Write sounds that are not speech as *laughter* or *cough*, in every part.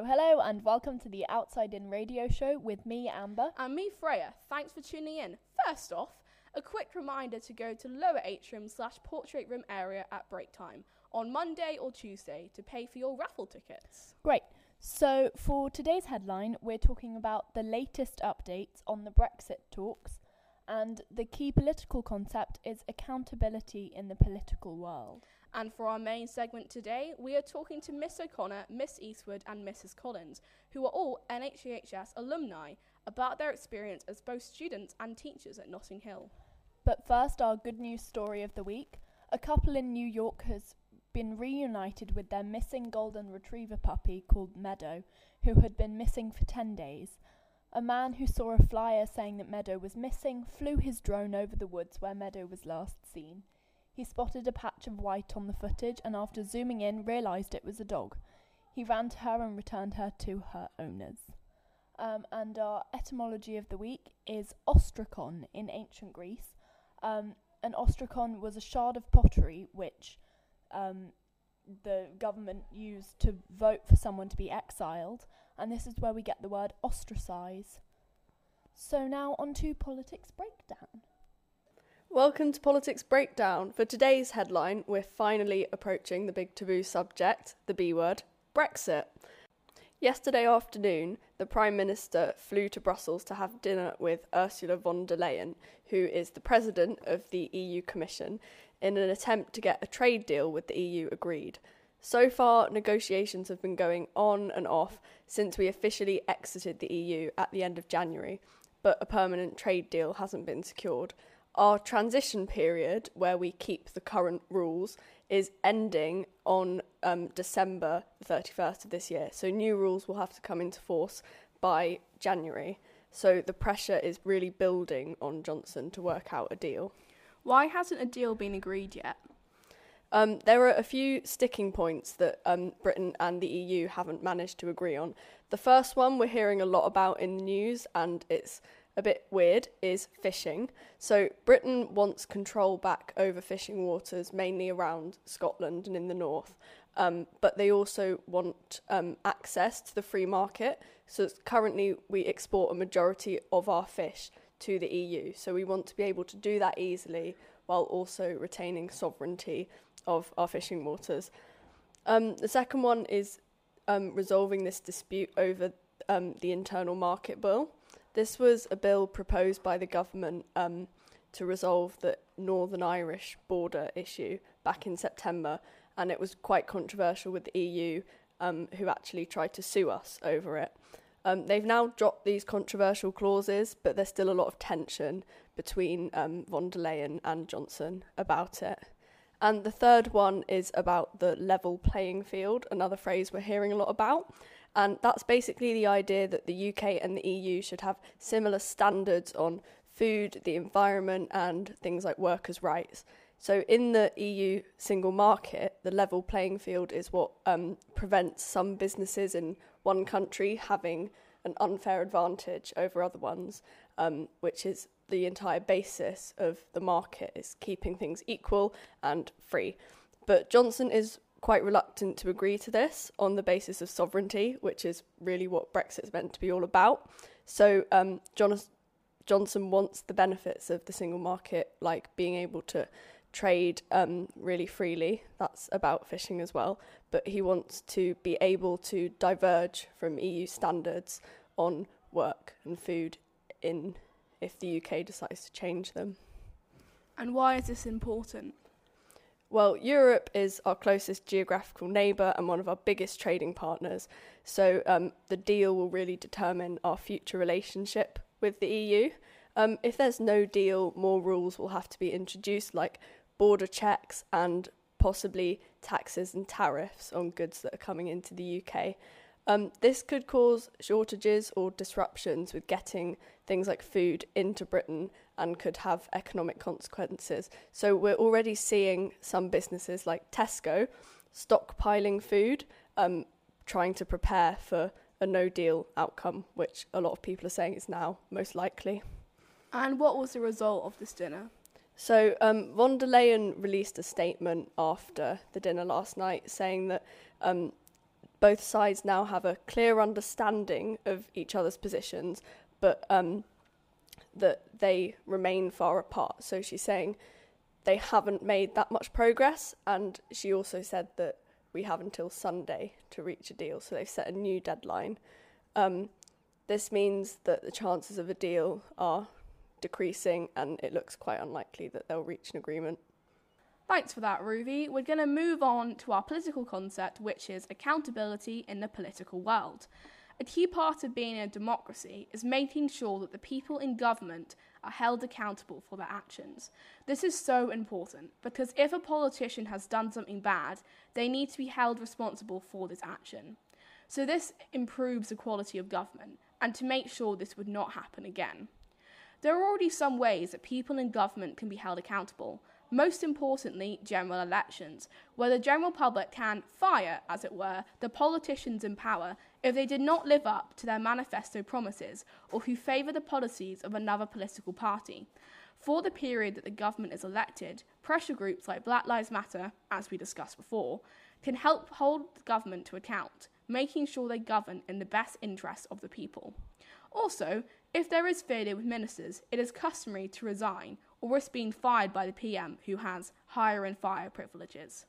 Hello, hello, and welcome to the Outside In radio show with me, Amber. And me, Freya. Thanks for tuning in. First off, a quick reminder to go to lower atrium slash portrait room area at break time on Monday or Tuesday to pay for your raffle tickets. Great. So, for today's headline, we're talking about the latest updates on the Brexit talks, and the key political concept is accountability in the political world. And for our main segment today, we are talking to Miss O'Connor, Miss Eastwood, and Mrs. Collins, who are all NHEHS alumni, about their experience as both students and teachers at Notting Hill. But first, our good news story of the week. A couple in New York has been reunited with their missing golden retriever puppy called Meadow, who had been missing for 10 days. A man who saw a flyer saying that Meadow was missing flew his drone over the woods where Meadow was last seen. He spotted a patch of white on the footage and after zooming in realised it was a dog. He ran to her and returned her to her owners. Um, and our etymology of the week is ostrakon in ancient Greece. Um, an ostrakon was a shard of pottery which um, the government used to vote for someone to be exiled, and this is where we get the word ostracize. So now on to politics breakdown. Welcome to Politics Breakdown. For today's headline, we're finally approaching the big taboo subject, the B word, Brexit. Yesterday afternoon, the Prime Minister flew to Brussels to have dinner with Ursula von der Leyen, who is the President of the EU Commission, in an attempt to get a trade deal with the EU agreed. So far, negotiations have been going on and off since we officially exited the EU at the end of January, but a permanent trade deal hasn't been secured our transition period, where we keep the current rules, is ending on um, December 31st of this year. So new rules will have to come into force by January. So the pressure is really building on Johnson to work out a deal. Why hasn't a deal been agreed yet? Um, there are a few sticking points that um, Britain and the EU haven't managed to agree on. The first one we're hearing a lot about in the news, and it's a bit weird is fishing. So Britain wants control back over fishing waters, mainly around Scotland and in the north. Um, but they also want um, access to the free market. So currently, we export a majority of our fish to the EU. So we want to be able to do that easily while also retaining sovereignty of our fishing waters. Um, the second one is um, resolving this dispute over um, the internal market bill. This was a bill proposed by the government um, to resolve the Northern Irish border issue back in September, and it was quite controversial with the EU, um, who actually tried to sue us over it. Um, they've now dropped these controversial clauses, but there's still a lot of tension between um, von der Leyen and Johnson about it. And the third one is about the level playing field, another phrase we're hearing a lot about. And that's basically the idea that the UK and the EU should have similar standards on food, the environment, and things like workers' rights. So, in the EU single market, the level playing field is what um, prevents some businesses in one country having an unfair advantage over other ones, um, which is the entire basis of the market, is keeping things equal and free. But Johnson is quite reluctant to agree to this on the basis of sovereignty, which is really what Brexit's meant to be all about. So um, Johnson wants the benefits of the single market, like being able to trade um, really freely. That's about fishing as well. But he wants to be able to diverge from EU standards on work and food in if the UK decides to change them. And why is this important? Well, Europe is our closest geographical neighbour and one of our biggest trading partners. So um, the deal will really determine our future relationship with the EU. Um, if there's no deal, more rules will have to be introduced, like border checks and possibly taxes and tariffs on goods that are coming into the UK. Um, this could cause shortages or disruptions with getting things like food into Britain and could have economic consequences. So we're already seeing some businesses like Tesco stockpiling food, um, trying to prepare for a no deal outcome, which a lot of people are saying is now most likely. And what was the result of this dinner? So, um, von der Leyen released a statement after the dinner last night saying that um, both sides now have a clear understanding of each other's positions, but um, that they remain far apart. So she's saying they haven't made that much progress, and she also said that we have until Sunday to reach a deal. So they've set a new deadline. Um, this means that the chances of a deal are decreasing, and it looks quite unlikely that they'll reach an agreement. Thanks for that, Ruby. We're going to move on to our political concept, which is accountability in the political world. A key part of being a democracy is making sure that the people in government are held accountable for their actions. This is so important because if a politician has done something bad, they need to be held responsible for this action. So, this improves the quality of government and to make sure this would not happen again. There are already some ways that people in government can be held accountable, most importantly, general elections, where the general public can fire, as it were, the politicians in power if they did not live up to their manifesto promises or who favour the policies of another political party. For the period that the government is elected, pressure groups like Black Lives Matter, as we discussed before, can help hold the government to account, making sure they govern in the best interests of the people. Also, if there is failure with ministers, it is customary to resign or risk being fired by the PM who has hire and fire privileges.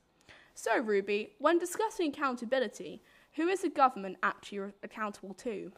So, Ruby, when discussing accountability, who is the government actually accountable to?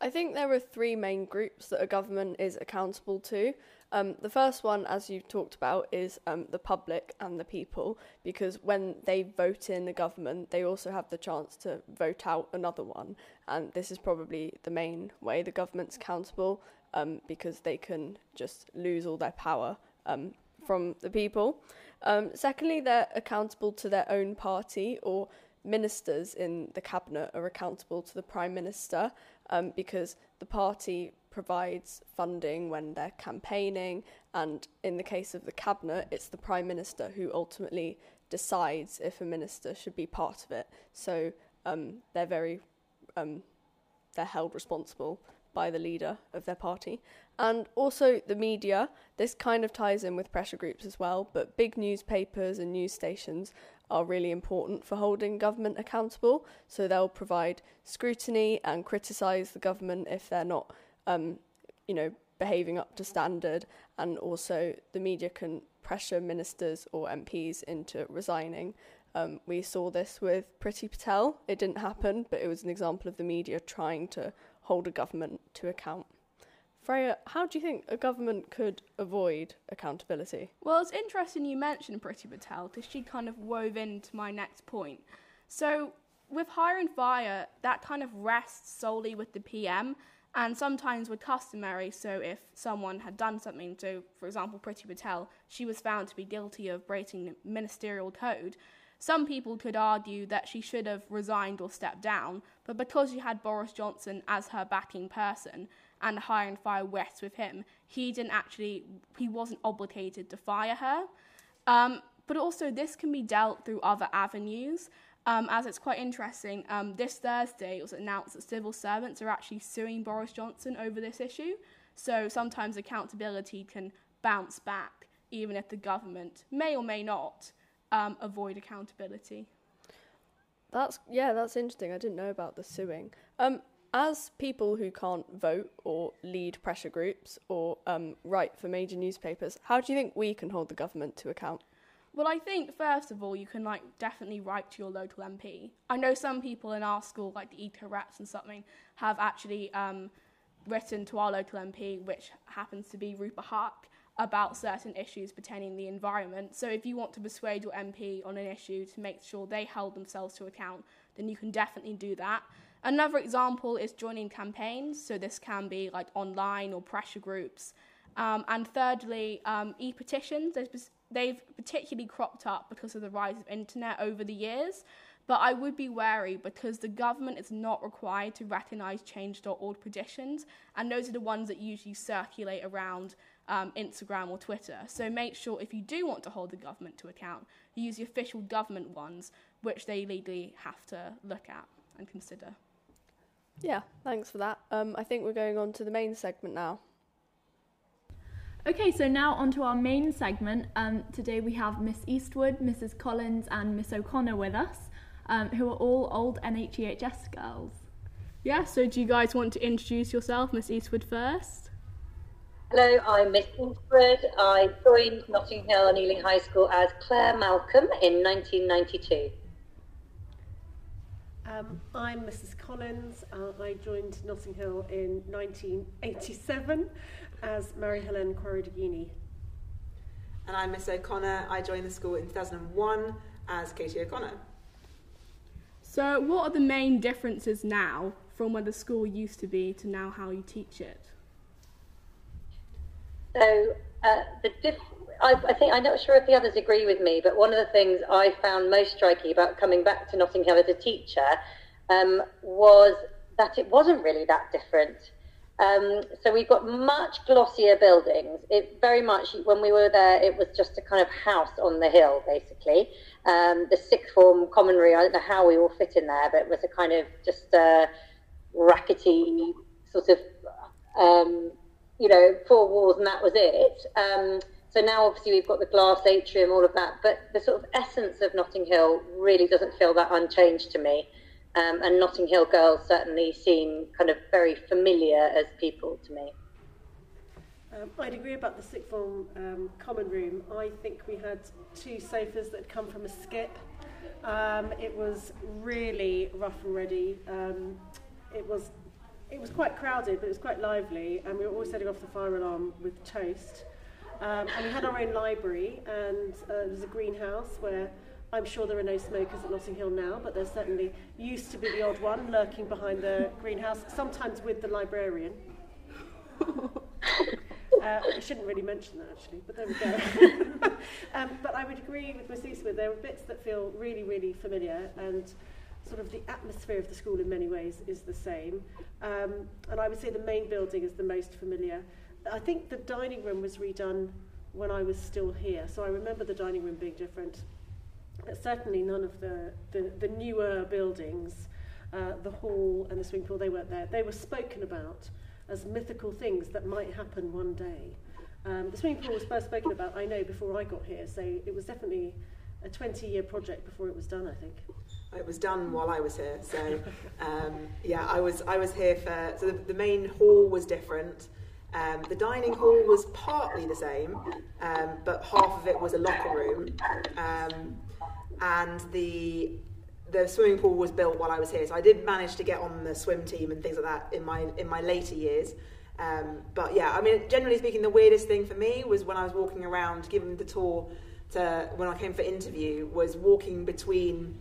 I think there are three main groups that a government is accountable to. Um, the first one, as you've talked about, is um, the public and the people, because when they vote in the government, they also have the chance to vote out another one. And this is probably the main way the government's accountable, um, because they can just lose all their power um, from the people. Um, secondly, they're accountable to their own party, or ministers in the cabinet are accountable to the prime minister, um, because the party provides funding when they're campaigning, and in the case of the cabinet, it's the prime minister who ultimately decides if a minister should be part of it. So um, they're very um, they're held responsible by the leader of their party. And also the media, this kind of ties in with pressure groups as well, but big newspapers and news stations are really important for holding government accountable. So they'll provide scrutiny and criticise the government if they're not um, you know, behaving up to standard, and also the media can pressure ministers or MPs into resigning. Um, we saw this with Priti Patel. It didn't happen, but it was an example of the media trying to hold a government to account. Freya, how do you think a government could avoid accountability? Well, it's interesting you mentioned Priti Patel because she kind of wove into my next point. So, with hire and fire, that kind of rests solely with the PM and sometimes were customary. So if someone had done something, so for example, Priti Patel, she was found to be guilty of breaking ministerial code. Some people could argue that she should have resigned or stepped down, but because she had Boris Johnson as her backing person and hire and fire west with him, he didn't actually, he wasn't obligated to fire her. Um, but also, this can be dealt through other avenues um, as it's quite interesting. Um, this Thursday, it was announced that civil servants are actually suing Boris Johnson over this issue. So sometimes accountability can bounce back, even if the government may or may not um, avoid accountability. That's yeah, that's interesting. I didn't know about the suing. Um, as people who can't vote or lead pressure groups or um, write for major newspapers, how do you think we can hold the government to account? Well, I think first of all, you can like definitely write to your local MP. I know some people in our school, like the eco reps and something, have actually um, written to our local MP, which happens to be Rupa Huq, about certain issues pertaining the environment. So if you want to persuade your MP on an issue to make sure they hold themselves to account, then you can definitely do that. Another example is joining campaigns. So this can be like online or pressure groups. Um, and thirdly, um, e-petitions. They've particularly cropped up because of the rise of internet over the years. But I would be wary because the government is not required to recognise change.org petitions, and those are the ones that usually circulate around um, Instagram or Twitter. So make sure if you do want to hold the government to account, you use the official government ones, which they legally have to look at and consider. Yeah, thanks for that. Um, I think we're going on to the main segment now. Okay, so now onto our main segment. Um, today we have Miss Eastwood, Mrs. Collins, and Miss O'Connor with us. um, who are all old NHEHS girls. Yeah, so do you guys want to introduce yourself, Miss Eastwood, first? Hello, I'm Miss Eastwood. I joined Notting Hill and Ealing High School as Claire Malcolm in 1992. Um, I'm Mrs. Collins. Uh, I joined Notting Hill in 1987 as Mary Helen Corradini. And I'm Miss O'Connor. I joined the school in 2001 as Katie O'Connor. So, what are the main differences now from where the school used to be to now how you teach it? So, uh, the diff- I, I think I'm not sure if the others agree with me, but one of the things I found most striking about coming back to Notting Hill as a teacher um, was that it wasn't really that different. Um, so we've got much glossier buildings. It very much when we were there, it was just a kind of house on the hill, basically. Um, the sixth form common room. I don't know how we all fit in there, but it was a kind of just a rackety sort of, um, you know, four walls, and that was it. Um, so now, obviously, we've got the glass atrium, all of that, but the sort of essence of Notting Hill really doesn't feel that unchanged to me. Um, and Notting Hill girls certainly seem kind of very familiar as people to me. Um, I'd agree about the sixth form um, common room. I think we had two sofas that had come from a skip. Um, it was really rough and ready. Um, it was it was quite crowded, but it was quite lively, and we were always setting off the fire alarm with toast. Um, and we had our own library, and uh, there was a greenhouse where I'm sure there are no smokers at Notting Hill now, but there certainly used to be the odd one lurking behind the greenhouse, sometimes with the librarian. *laughs* Uh, I shouldn't really mention that actually, but there we go. *laughs* um, but I would agree with Miss Eastwood, there are bits that feel really, really familiar and sort of the atmosphere of the school in many ways is the same. Um, and I would say the main building is the most familiar. I think the dining room was redone when I was still here, so I remember the dining room being different. But certainly none of the, the, the newer buildings, uh, the hall and the swimming pool, they weren't there. They were spoken about as mythical things that might happen one day. Um, the swimming pool was first spoken about, I know, before I got here, so it was definitely a 20 year project before it was done, I think. It was done while I was here, so um, yeah, I was I was here for. So the, the main hall was different. Um, the dining hall was partly the same, um, but half of it was a locker room, um, and the the swimming pool was built while I was here. So I did manage to get on the swim team and things like that in my in my later years. Um, but yeah, I mean, generally speaking, the weirdest thing for me was when I was walking around, giving the tour to when I came for interview, was walking between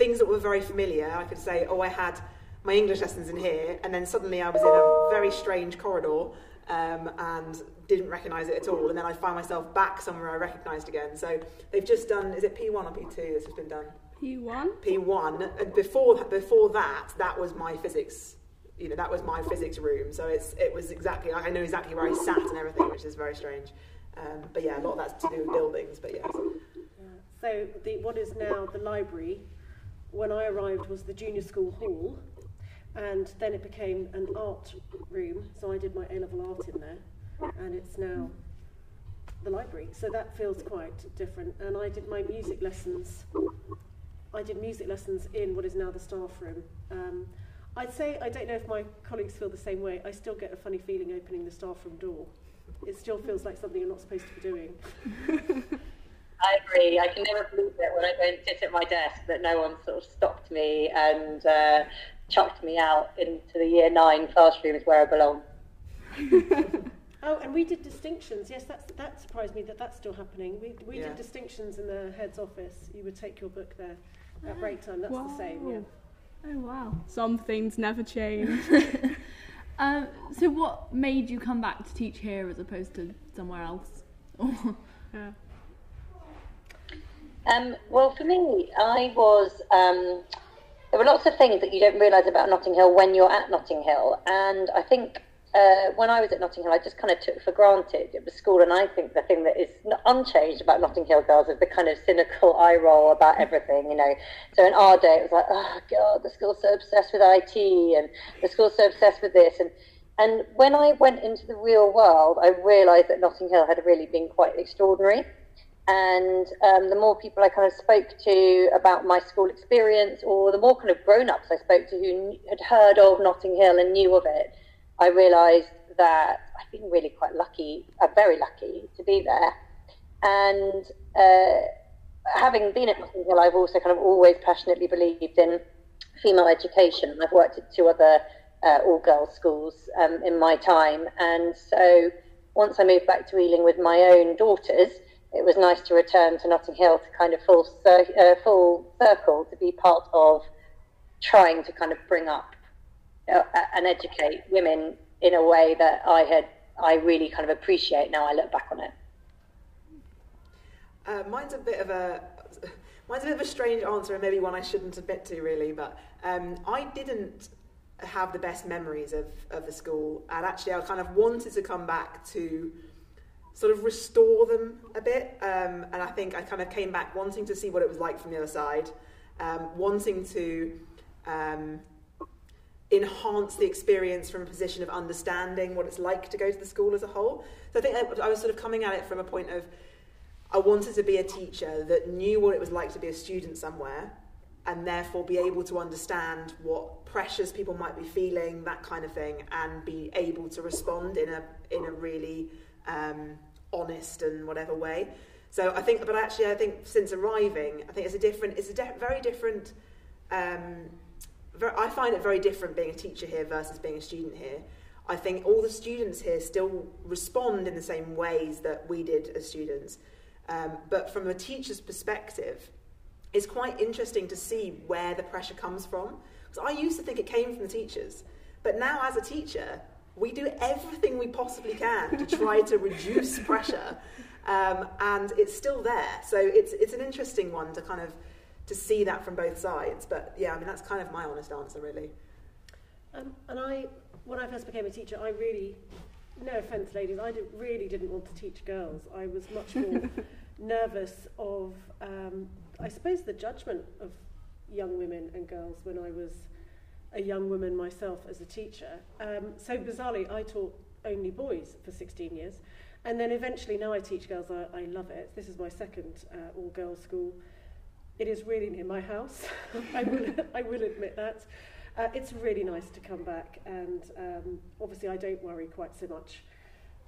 things that were very familiar. I could say, oh, I had my English lessons in here, and then suddenly I was in a very strange corridor um, and didn't recognise it at all. And then I find myself back somewhere I recognised again. So they've just done, is it P1 or P2 that's just been done? P1? P1. And before, before that, that was my physics. You know, that was my physics room. So it's, it was exactly, I know exactly where I sat and everything, which is very strange. Um, but yeah, a lot of that's to do with buildings, but yes. Yeah. So the, what is now the library when I arrived was the junior school hall, and then it became an art room. So I did my A level art in there, and it's now the library. So that feels quite different. And I did my music lessons. I did music lessons in what is now the staff room. Um, I'd say I don't know if my colleagues feel the same way. I still get a funny feeling opening the staff room door. It still feels like something you're not supposed to be doing. *laughs* I agree. I can never believe it when I go and sit at my desk that no one sort of stopped me and uh, chucked me out into the year nine classrooms where I belong. *laughs* oh, and we did distinctions. Yes, that's, that surprised me that that's still happening. We, we Yeah. did distinctions in the head's office. You would take your book there at break time. That's the same, yeah. Oh wow. Some things never change. *laughs* Um, so what made you come back to teach here as opposed to somewhere else? *laughs* yeah. Um, well, for me, I was. Um, there were lots of things that you don't realise about Notting Hill when you're at Notting Hill, and I think uh, when I was at Notting Hill, I just kind of took for granted it was school, and I think the thing that is unchanged about Notting Hill girls is the kind of cynical eye roll about everything, you know. So in our day, it was like, oh god, the school's so obsessed with IT, and the school's so obsessed with this, and and when I went into the real world, I realised that Notting Hill had really been quite extraordinary. And um, the more people I kind of spoke to about my school experience, or the more kind of grown ups I spoke to who had heard of Notting Hill and knew of it, I realised that I've been really quite lucky, uh, very lucky to be there. And uh, having been at Notting Hill, I've also kind of always passionately believed in female education. I've worked at two other uh, all girls schools um, in my time. And so once I moved back to Ealing with my own daughters, it was nice to return to Notting Hill to kind of full, cir- uh, full circle to be part of trying to kind of bring up uh, and educate women in a way that I had I really kind of appreciate now I look back on it. Uh, mine's a bit of a mine's a bit of a strange answer and maybe one I shouldn't admit to really, but um, I didn't have the best memories of, of the school and actually I kind of wanted to come back to sort of restore them a bit um, and I think I kind of came back wanting to see what it was like from the other side um, wanting to um, enhance the experience from a position of understanding what it's like to go to the school as a whole. So I think I, I was sort of coming at it from a point of I wanted to be a teacher that knew what it was like to be a student somewhere and therefore be able to understand what pressures people might be feeling, that kind of thing, and be able to respond in a in a really um, honest and whatever way. So I think, but actually, I think since arriving, I think it's a different, it's a de- very different um, I find it very different being a teacher here versus being a student here. I think all the students here still respond in the same ways that we did as students. Um, but from a teacher's perspective, it's quite interesting to see where the pressure comes from. Because I used to think it came from the teachers. But now, as a teacher, we do everything we possibly can to try to reduce *laughs* pressure. Um, and it's still there. So it's, it's an interesting one to kind of to see that from both sides. But yeah, I mean, that's kind of my honest answer, really. Um, and I, when I first became a teacher, I really, no offence, ladies, I did, really didn't want to teach girls. I was much more *laughs* nervous of, um, I suppose, the judgment of young women and girls when I was a young woman myself as a teacher. Um, so bizarrely, I taught only boys for 16 years. And then eventually, now I teach girls, I, I love it. This is my second uh, all girls school. It is really near my house. *laughs* I, will, *laughs* I will admit that. Uh, it's really nice to come back, and um, obviously, I don't worry quite so much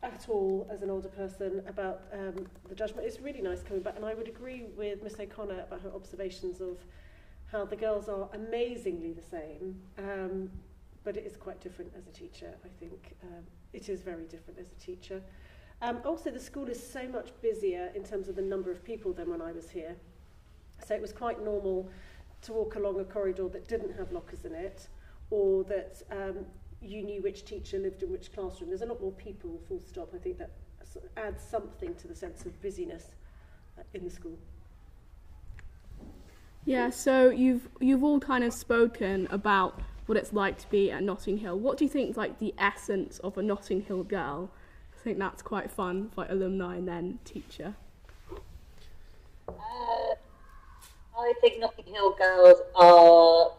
at all as an older person about um, the judgment. It's really nice coming back, and I would agree with Miss O'Connor about her observations of how the girls are amazingly the same, um, but it is quite different as a teacher, I think. Um, it is very different as a teacher. Um, also, the school is so much busier in terms of the number of people than when I was here. So it was quite normal to walk along a corridor that didn't have lockers in it, or that um, you knew which teacher lived in which classroom. There's a lot more people, full stop. I think that adds something to the sense of busyness uh, in the school. Yeah, so you've you've all kind of spoken about what it's like to be at Notting Hill. What do you think is like the essence of a Notting Hill girl? I think that's quite fun, like alumni and then teacher. Uh, I think Notting Hill girls are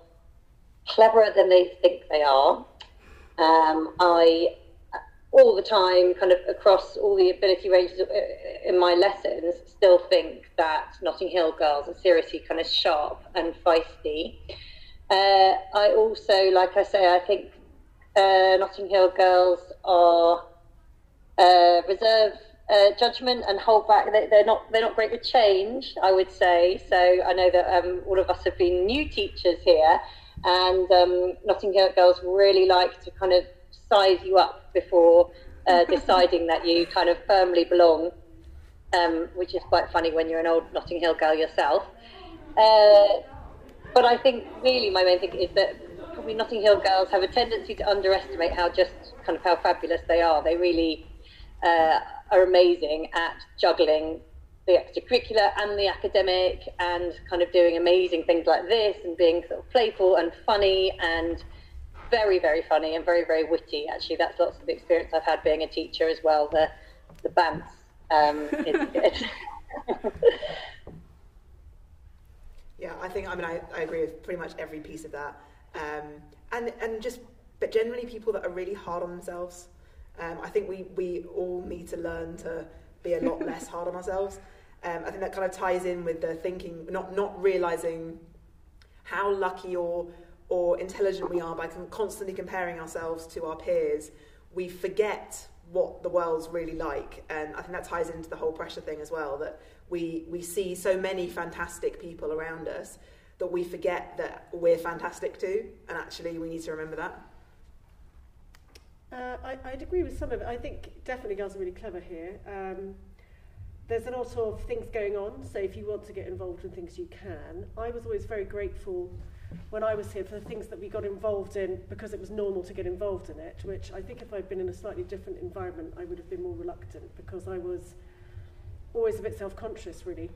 cleverer than they think they are. Um, I all the time, kind of across all the ability ranges uh, in my lessons, still think that Notting Hill girls are seriously kind of sharp and feisty. Uh, I also, like I say, I think uh, Notting Hill girls are uh, reserved uh, judgment and hold back. They, they're not they're not great with change, I would say. So I know that um, all of us have been new teachers here, and um, Notting Hill girls really like to kind of size you up before uh, *laughs* deciding that you kind of firmly belong, um, which is quite funny when you're an old Notting Hill girl yourself. Uh, but I think really my main thing is that probably Notting Hill girls have a tendency to underestimate how just kind of how fabulous they are. They really uh, are amazing at juggling the extracurricular and the academic and kind of doing amazing things like this and being sort of playful and funny and very, very funny and very, very witty. Actually, that's lots of the experience I've had being a teacher as well. The the bants um, is *laughs* good. yeah, I think I mean I, I agree with pretty much every piece of that. Um, and and just but generally people that are really hard on themselves Um, I think we, we all need to learn to be a lot *laughs* less hard on ourselves. Um, I think that kind of ties in with the thinking, not not realizing how lucky or or intelligent we are by constantly comparing ourselves to our peers. We forget what the world's really like, and I think that ties into the whole pressure thing as well. That we we see so many fantastic people around us that we forget that we're fantastic too, and actually we need to remember that. Uh, I, I'd agree with some of it. I think definitely girls are really clever here. Um, there's a lot of things going on, so if you want to get involved in things, you can. I was always very grateful when I was here for the things that we got involved in because it was normal to get involved in it, which I think if I'd been in a slightly different environment, I would have been more reluctant because I was always a bit self-conscious, really.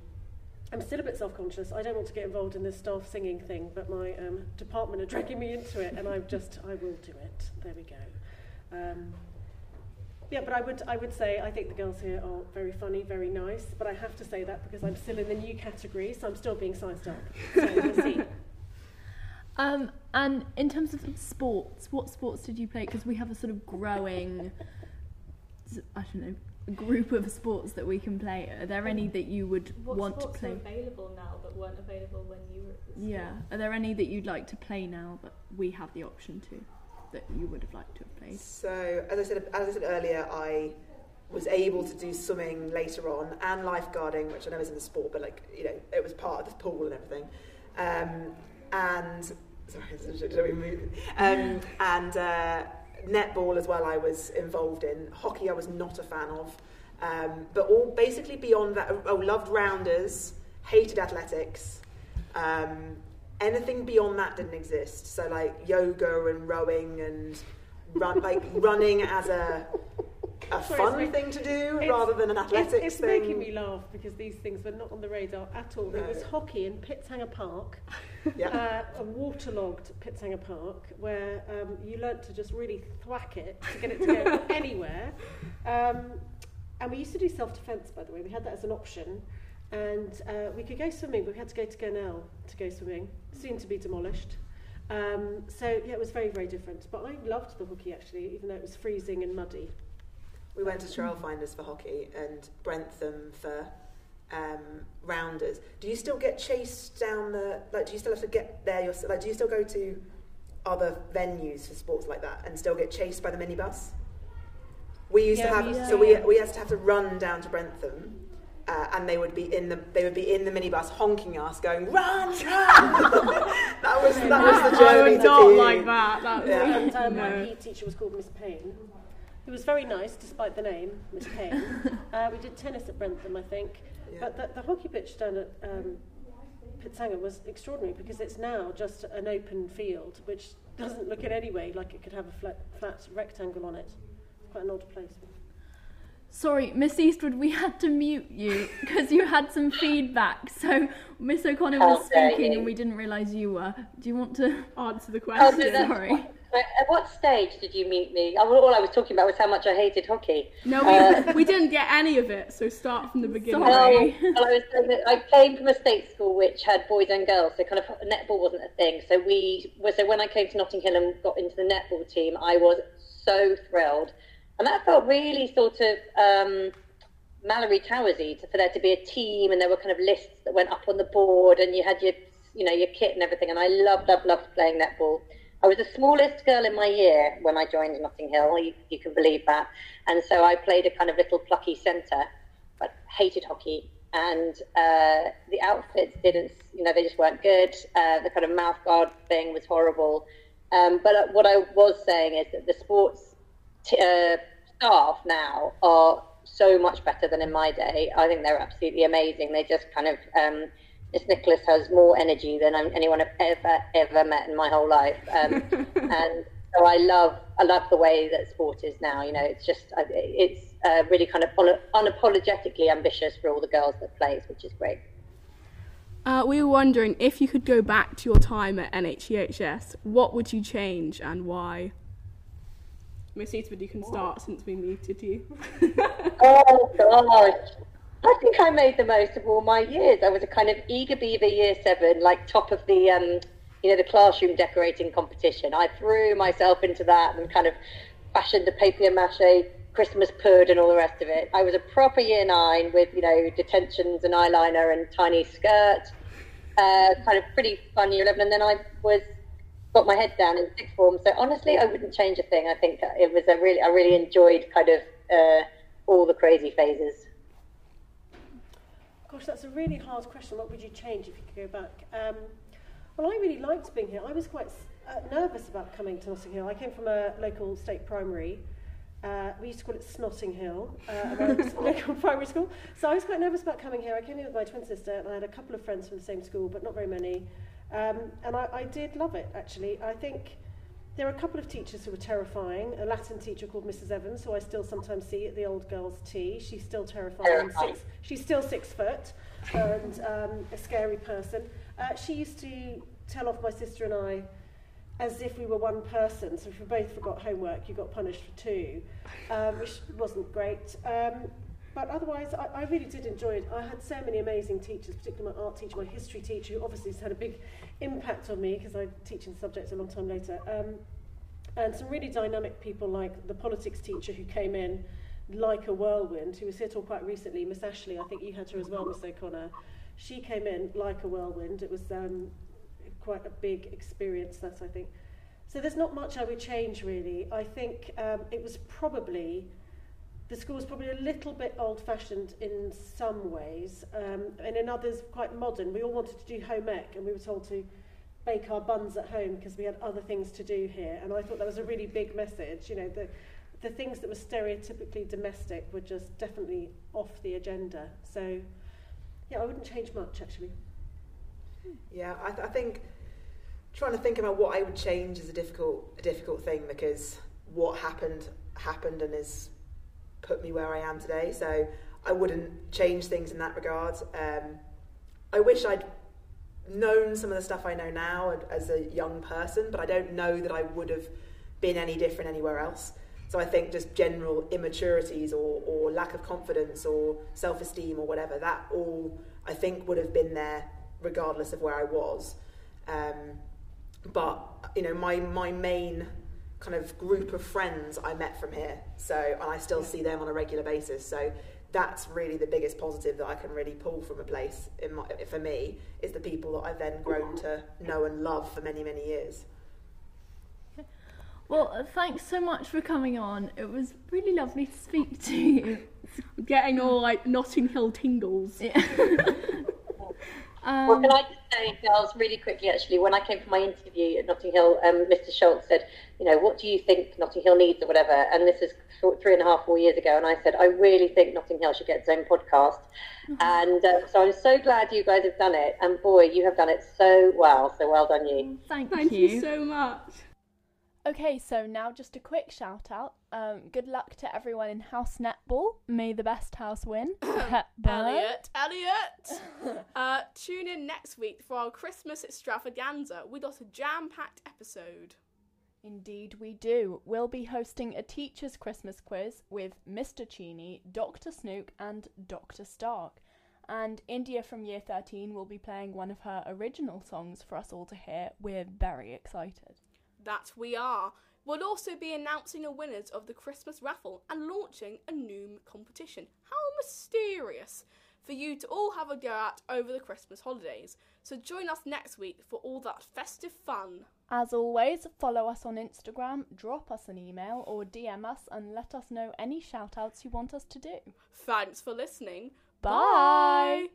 I'm still a bit self-conscious. I don't want to get involved in this staff singing thing, but my um, department are *laughs* dragging me into it, and I've just, I will do it. There we go. Um, yeah, but I would, I would say I think the girls here are very funny, very nice, but I have to say that because I'm still in the new category, so I'm still being sized up. *laughs* So we'll see. Um, and in terms of sports, what sports did you play? Because we have a sort of growing, I don't know, group of sports that we can play. Are there any that you would what want to play? What sports play? are available now that weren't available when you were at the school? Yeah. Are there any that you'd like to play now that we have the option to, that you would have liked to have played? So, as I said, as I said earlier, I was able to do swimming later on and lifeguarding, which I know isn't a sport, but like you know, it was part of the pool and everything. Um, and sorry, um, *laughs* and uh, netball as well. I was involved in hockey. I was not a fan of, um, but all basically beyond that. Oh, loved rounders, hated athletics. Um, anything beyond that didn't exist. So like yoga and rowing and run like *laughs* running as a a fun it's thing to do it's- rather than an athletics It's, it's thing. making me laugh because these things were not on the radar at all. It was hockey in Pitshanger Park, *laughs* yeah. uh, a waterlogged Pitshanger Park, where um, you learnt to just really thwack it to get it to go *laughs* anywhere. Um, and we used to do self-defence, by the way. We had that as an option. And uh, we could go swimming, but we had to go to Gurnell to go swimming, soon to be demolished. Um, so, yeah, it was very, very different. But I loved the hockey, actually, even though it was freezing and muddy. We went to Trailfinders for hockey and Brentham for um, rounders. Do you still get chased down the like? Do you still have to get there yourself? Like, do you still go to other venues for sports like that and still get chased by the minibus? We used Yeah, to have we used so to, we we used to have to run down to Brentham. Uh, and they would be in the they would be in the minibus honking us, going run, run. *laughs* that was that was the journey I would not PE. like that. That Yeah. And uh, my no. PE teacher was called Miss Payne, who was very nice despite the name, Miss Payne. *laughs* uh, we did tennis at Brentham, I think. Yeah. But the, the hockey pitch down at um, Pitshanger was extraordinary because it's now just an open field, which doesn't look in any way like it could have a flat, flat rectangle on it. It's quite an odd place. Sorry, Miss Eastwood, we had to mute you *laughs* because you had some feedback. So Miss O'Connor was How speaking and we didn't realise you were. Do you want to Answer the Oh, question. no, Sorry. fine. But At what stage did you meet me? All I was talking about was how much I hated hockey. No, we, we didn't get any of it, so start from the beginning. Sorry. Well, I was I came from a state school which had boys and girls, so kind of netball wasn't a thing. So we, so when I came to Notting Hill and got into the netball team, I was so thrilled, and that felt really sort of um, Mallory Towersy for there to be a team, and there were kind of lists that went up on the board, and you had your, you know, your kit and everything. And I loved, loved, loved playing netball. I was the smallest girl in my year when I joined Notting Hill. You, you can believe that. And so I played a kind of little plucky centre, but hated hockey. And uh, the outfits didn't, you know, they just weren't good. Uh, the kind of mouth guard thing was horrible. Um, but uh, what I was saying is that the sports t- uh, staff now are so much better than in my day. I think they're absolutely amazing. They just kind of, um, Miss Nicholas has more energy than anyone I've ever, ever met in my whole life. Um, *laughs* and so I love, I love the way that sport is now. You know, it's just, it's uh, really kind of unapologetically ambitious for all the girls that plays, which is great. Uh, we were wondering if you could go back to your time at NHEHS, what would you change and why? Miss Eastwood, you can start since we muted you. Oh gosh. I think I made the most of all my years. I was a kind of eager beaver year seven, like top of the um, you know, the classroom decorating competition. I threw myself into that and kind of fashioned a papier mache Christmas pud and all the rest of it. I was a proper year nine with, you know, detentions and eyeliner and tiny skirt, uh, kind of pretty fun year 11. And then I was, got my head down in sixth form. So honestly, I wouldn't change a thing. I think it was a really, I really enjoyed kind of uh, all the crazy phases. Gosh, that's a really hard question. What would you change if you could go back? Um, well, I really liked being here. I was quite uh, nervous about coming to Notting Hill. I came from a local state primary. Uh, we used to call it Snotting Hill, uh, *laughs* *laughs* local primary school. So I was quite nervous about coming here. I came here with my twin sister, and I had a couple of friends from the same school, but not very many. Um, and I, I did love it, actually. I think there were a couple of teachers who were terrifying. A Latin teacher called Mrs. Evans, who I still sometimes see at the old girls' tea. She's still terrifying. Six, she's still six foot and um, a scary person. Uh, she used to tell off my sister and I as if we were one person. So if we both forgot homework, you got punished for two, um, which wasn't great. Um, but otherwise, I, I really did enjoy it. I had so many amazing teachers, particularly my art teacher, my history teacher, who obviously has had a big impact on me because I teach in the subject a long time later. Um, and some really dynamic people like the politics teacher who came in like a whirlwind, who was here till quite recently, Miss Ashley, I think you had her as well, Miss O'Connor. She came in like a whirlwind. It was um, quite a big experience, that I think. So there's not much I would change really. I think um, it was probably the school was probably a little bit old-fashioned in some ways, um, and in others quite modern. We all wanted to do home ec, and we were told to bake our buns at home because we had other things to do here. And I thought that was a really big message. You know, the the things that were stereotypically domestic were just definitely off the agenda. So, yeah, I wouldn't change much actually. Yeah, I, th- I think trying to think about what I would change is a difficult a difficult thing because what happened happened and has put me where I am today. So I wouldn't change things in that regard. Um, I wish I'd known some of the stuff I know now as a young person, but I don't know that I would have been any different anywhere else. So I think just general immaturities or, or lack of confidence or self esteem or whatever, that all I think would have been there regardless of where I was. Um, but you know, my my main kind of group of friends I met from here, so and I still see them on a regular basis. So that's really the biggest positive that I can really pull from a place in my, for me is the people that I've then grown to know and love for many many years. Well, uh, thanks so much for coming on. It was really lovely to speak to you. *laughs* Getting all like Notting Hill tingles. Yeah. *laughs* well, um, can I just say, girls, really quickly, actually, when I came for my interview at Notting Hill, um, Mr. Schultz said, you know, what do you think Notting Hill needs or whatever? And this is three and a half, four years ago. And I said, I really think Notting Hill should get its own podcast. And uh, so I'm so glad you guys have done it. And boy, you have done it so well. So well done, you. thank, Thank you so much. Okay, so now just a quick shout out. Um, good luck to everyone in house netball. May the best house win. *coughs* *coughs* Elliot, Elliot. *coughs* uh, tune in next week for our Christmas extravaganza. We got a jam-packed episode. Indeed, we do. We'll be hosting a teacher's Christmas quiz with Mr. Cheney, Dr. Snook, and Dr. Stark. And India from Year 13 will be playing one of her original songs for us all to hear. We're very excited. That we are. We'll also be announcing the winners of the Christmas raffle and launching a new competition. How mysterious! For you to all have a go at over the Christmas holidays. So join us next week for all that festive fun. As always, follow us on Instagram, drop us an email, or DM us and let us know any shout outs you want us to do. Thanks for listening. Bye.